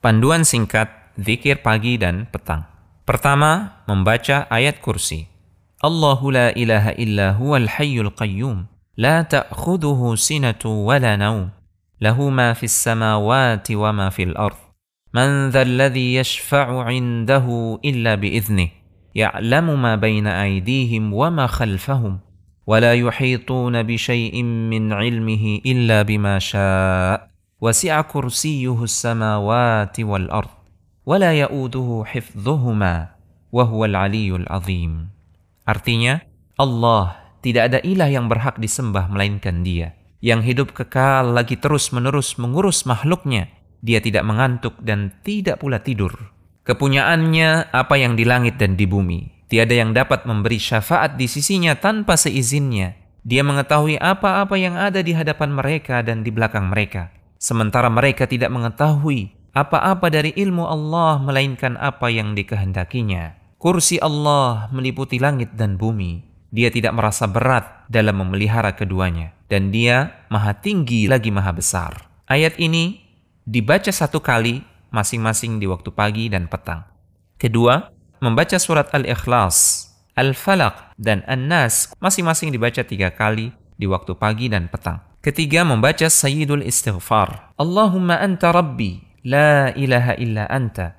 Panduan singkat, zikir pagi dan petang. Pertama, membaca ayat kursi. Allahu la ilaha illa huwal hayyul qayyum. La ta'khuduhu sinatu wa la naum. Lahu ma fis samawati wa ma fil ard. Man dha alladhi yashfa'u 'indahu illa bi'idhnih. Ya'lamu ma bayna aydihim wa ma khalfahum. ولا يحيطون بشيء من علمه إلا بما شاء وَسِعَ كُرْسِيُّهُ السَّمَاوَاتِ وَالْأَرْضِ وَلَا wa حِفْظُهُمَا وَهُوَ الْعَلِيُّ wa. Artinya, Allah tidak ada ilah yang berhak disembah melainkan Dia yang hidup kekal lagi terus-menerus mengurus makhluknya. Dia tidak mengantuk dan tidak pula tidur. Kepunyaannya apa yang di langit dan di bumi. Tiada yang dapat memberi syafaat di sisinya tanpa seizinnya. Dia mengetahui apa-apa yang ada di hadapan mereka dan di belakang mereka sementara mereka tidak mengetahui apa-apa dari ilmu Allah melainkan apa yang dikehendakinya. Kursi Allah meliputi langit dan bumi. Dia tidak merasa berat dalam memelihara keduanya. Dan dia maha tinggi lagi maha besar. Ayat ini dibaca satu kali masing-masing di waktu pagi dan petang. Kedua, membaca surat Al-Ikhlas, Al-Falaq, dan An-Nas masing-masing dibaca tiga kali di waktu pagi dan petang. Ketiga membaca Sayyidul Istighfar. Allahumma anta rabbi, la ilaha illa anta.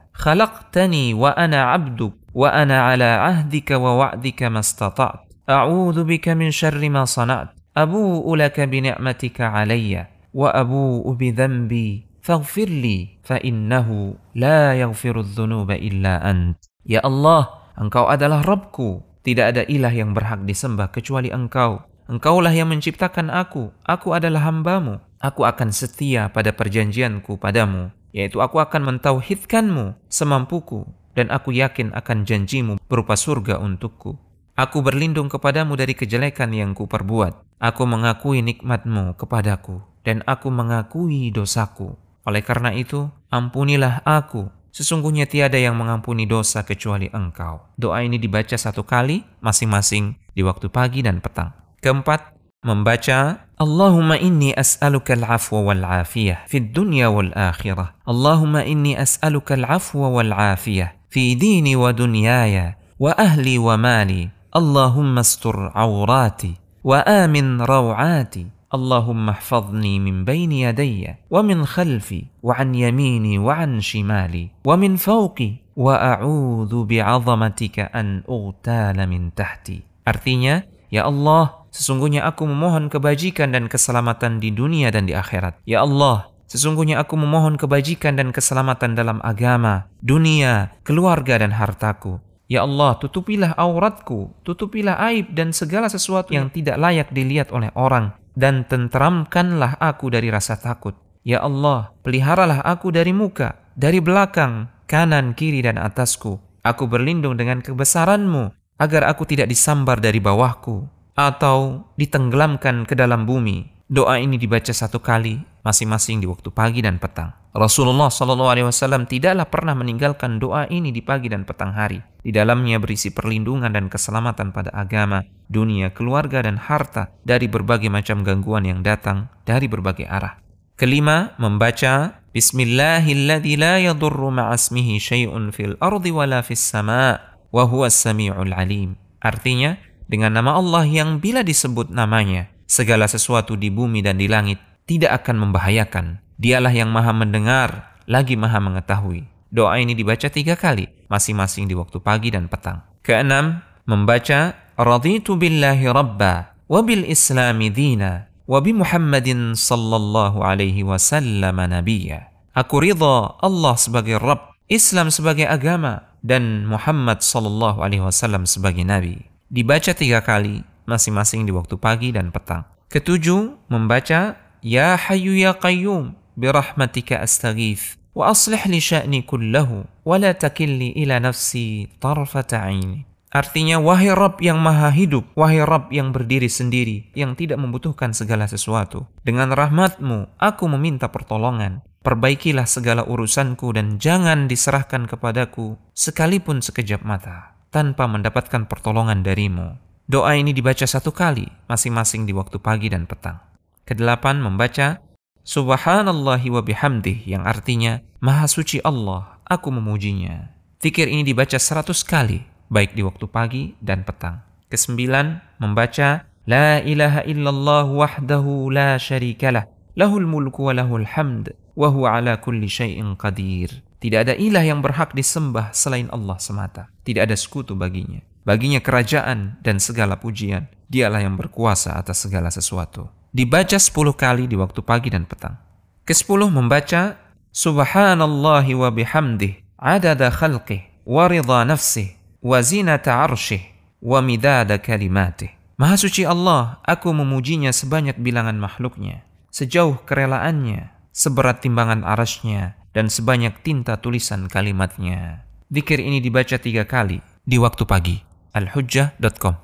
Ala ahdika wa wa'dika mastata'at. A'udhu bika min syarri ma sana'at. Abu'u laka bi ni'matika alayya, wa abu'u bi dhanbi. Faghfir li, fa innahu la yaghfiru dhunuba illa ant. Ya Allah, Engkau adalah Rabbku. Tidak ada ilah yang berhak disembah kecuali Engkau. Engkaulah yang menciptakan aku, aku adalah hambamu. Aku akan setia pada perjanjianku padamu, yaitu aku akan mentauhidkanmu semampuku, dan aku yakin akan janjimu berupa surga untukku. Aku berlindung kepadamu dari kejelekan yang kuperbuat. Aku mengakui nikmatmu kepadaku, dan aku mengakui dosaku. Oleh karena itu, ampunilah aku. Sesungguhnya tiada yang mengampuni dosa kecuali engkau. Doa ini dibaca satu kali, masing-masing di waktu pagi dan petang. Keempat, membaca Allahumma inni as'aluka al-afwa wal afiyah fi dunya wal akhirah. Allahumma inni as'aluka al-afwa wal afiyah fi dini wa dunyaya wa ahli wa mali. Allahumma astur awrati wa amin rawati. اللهم احفظني من بين يدي ومن خلفي وعن يميني وعن شمالي ومن فوقي وأعوذ بعظمتك أن أغتال من تحتي Artinya, Ya Allah, Sesungguhnya aku memohon kebajikan dan keselamatan di dunia dan di akhirat. Ya Allah, sesungguhnya aku memohon kebajikan dan keselamatan dalam agama, dunia, keluarga dan hartaku. Ya Allah, tutupilah auratku, tutupilah aib dan segala sesuatu yang tidak layak dilihat oleh orang, dan tenteramkanlah aku dari rasa takut. Ya Allah, peliharalah aku dari muka, dari belakang, kanan, kiri, dan atasku. Aku berlindung dengan kebesaranmu, agar aku tidak disambar dari bawahku atau ditenggelamkan ke dalam bumi. Doa ini dibaca satu kali masing-masing di waktu pagi dan petang. Rasulullah SAW tidaklah pernah meninggalkan doa ini di pagi dan petang hari. Di dalamnya berisi perlindungan dan keselamatan pada agama, dunia, keluarga, dan harta dari berbagai macam gangguan yang datang dari berbagai arah. Kelima, membaca alim. Artinya, dengan nama Allah yang bila disebut namanya, segala sesuatu di bumi dan di langit tidak akan membahayakan. Dialah yang maha mendengar, lagi maha mengetahui. Doa ini dibaca tiga kali, masing-masing di waktu pagi dan petang. Keenam, membaca Raditu billahi rabba, wabil islami dina, wabi Muhammadin sallallahu alaihi wasallam nabiya. Aku ridha Allah sebagai Rabb, Islam sebagai agama, dan Muhammad sallallahu alaihi wasallam sebagai nabi dibaca tiga kali, masing-masing di waktu pagi dan petang. Ketujuh, membaca Ya Hayyu Ya Qayyum birahmatika astaghith wa aslih li sya'ni kullahu wa la takilli ila nafsi tarfata aini. Artinya, wahai Rabb yang maha hidup, wahai Rabb yang berdiri sendiri, yang tidak membutuhkan segala sesuatu. Dengan rahmatmu, aku meminta pertolongan. Perbaikilah segala urusanku dan jangan diserahkan kepadaku sekalipun sekejap mata tanpa mendapatkan pertolongan darimu. Doa ini dibaca satu kali, masing-masing di waktu pagi dan petang. Kedelapan, membaca Subhanallahi wa bihamdih yang artinya Maha suci Allah, aku memujinya. Zikir ini dibaca seratus kali, baik di waktu pagi dan petang. Kesembilan, membaca La ilaha illallah wahdahu la syarikalah, lahul mulku wa lahul hamd, wa huwa ala kulli syai'in qadir. Tidak ada ilah yang berhak disembah selain Allah semata. Tidak ada sekutu baginya. Baginya kerajaan dan segala pujian. Dialah yang berkuasa atas segala sesuatu dibaca 10 kali di waktu pagi dan petang. Kesepuluh membaca Subhanallahi wa bihamdih adada khalqih wa nafsih wa zinata arshih wa midada kalimatih. Maha suci Allah, aku memujinya sebanyak bilangan makhluknya, sejauh kerelaannya, seberat timbangan arasnya, dan sebanyak tinta tulisan kalimatnya. Dikir ini dibaca tiga kali di waktu pagi. Alhujjah.com